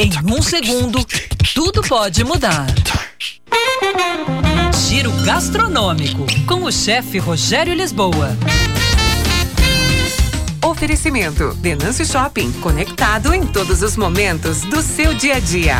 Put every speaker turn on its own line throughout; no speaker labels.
Em um segundo, tudo pode mudar. Giro gastronômico com o chefe Rogério Lisboa.
Oferecimento: Denâncio Shopping, conectado em todos os momentos do seu dia a dia.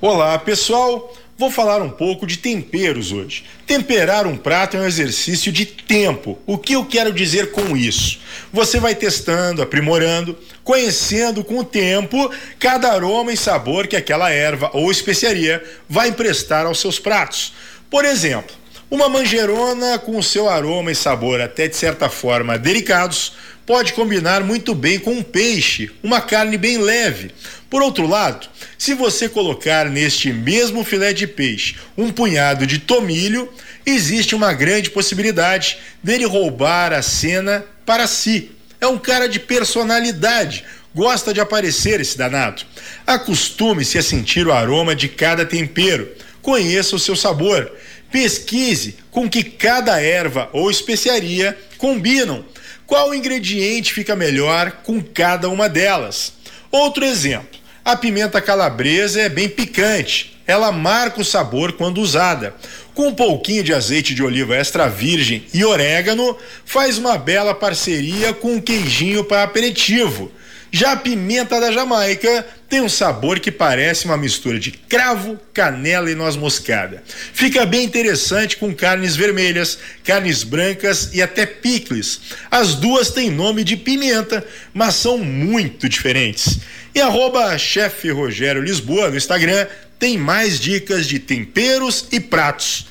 Olá, pessoal. Vou falar um pouco de temperos hoje. Temperar um prato é um exercício de tempo. O que eu quero dizer com isso? Você vai testando, aprimorando, conhecendo com o tempo cada aroma e sabor que aquela erva ou especiaria vai emprestar aos seus pratos. Por exemplo, uma manjerona com o seu aroma e sabor até de certa forma delicados pode combinar muito bem com um peixe, uma carne bem leve. Por outro lado, se você colocar neste mesmo filé de peixe um punhado de tomilho, existe uma grande possibilidade dele roubar a cena para si. É um cara de personalidade, gosta de aparecer esse danado. Acostume-se a sentir o aroma de cada tempero, conheça o seu sabor Pesquise com que cada erva ou especiaria combinam. Qual ingrediente fica melhor com cada uma delas? Outro exemplo: a pimenta calabresa é bem picante. Ela marca o sabor quando usada. Com um pouquinho de azeite de oliva extra virgem e orégano, faz uma bela parceria com um queijinho para aperitivo. Já a pimenta da Jamaica tem um sabor que parece uma mistura de cravo, canela e noz moscada. Fica bem interessante com carnes vermelhas, carnes brancas e até picles. As duas têm nome de pimenta, mas são muito diferentes. E arroba chefe Rogério Lisboa no Instagram tem mais dicas de temperos e pratos.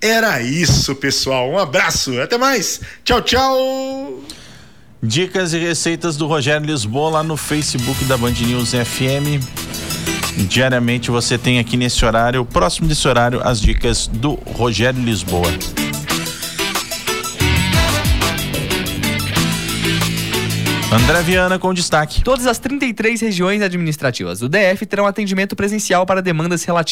Era isso, pessoal. Um abraço, até mais. Tchau, tchau.
Dicas e receitas do Rogério Lisboa lá no Facebook da Band News FM. Diariamente você tem aqui nesse horário, próximo desse horário, as dicas do Rogério Lisboa. André Viana com destaque.
Todas as 33 regiões administrativas do DF terão atendimento presencial para demandas relativas